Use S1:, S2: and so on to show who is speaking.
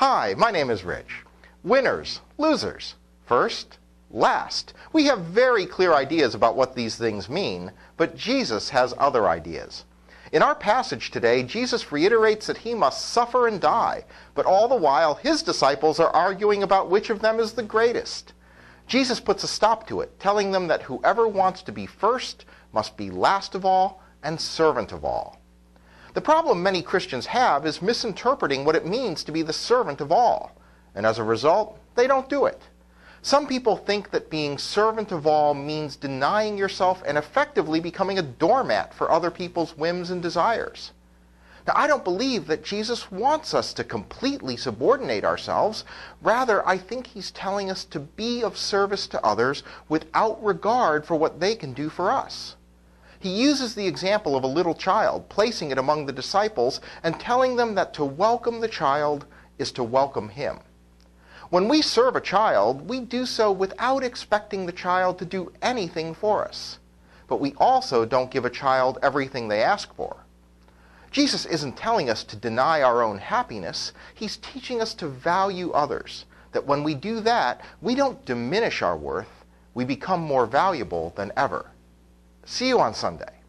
S1: Hi, my name is Rich. Winners, losers, first, last. We have very clear ideas about what these things mean, but Jesus has other ideas. In our passage today, Jesus reiterates that he must suffer and die, but all the while his disciples are arguing about which of them is the greatest. Jesus puts a stop to it, telling them that whoever wants to be first must be last of all and servant of all. The problem many Christians have is misinterpreting what it means to be the servant of all, and as a result, they don't do it. Some people think that being servant of all means denying yourself and effectively becoming a doormat for other people's whims and desires. Now, I don't believe that Jesus wants us to completely subordinate ourselves. Rather, I think he's telling us to be of service to others without regard for what they can do for us. He uses the example of a little child, placing it among the disciples and telling them that to welcome the child is to welcome him. When we serve a child, we do so without expecting the child to do anything for us. But we also don't give a child everything they ask for. Jesus isn't telling us to deny our own happiness. He's teaching us to value others. That when we do that, we don't diminish our worth, we become more valuable than ever. See you on Sunday.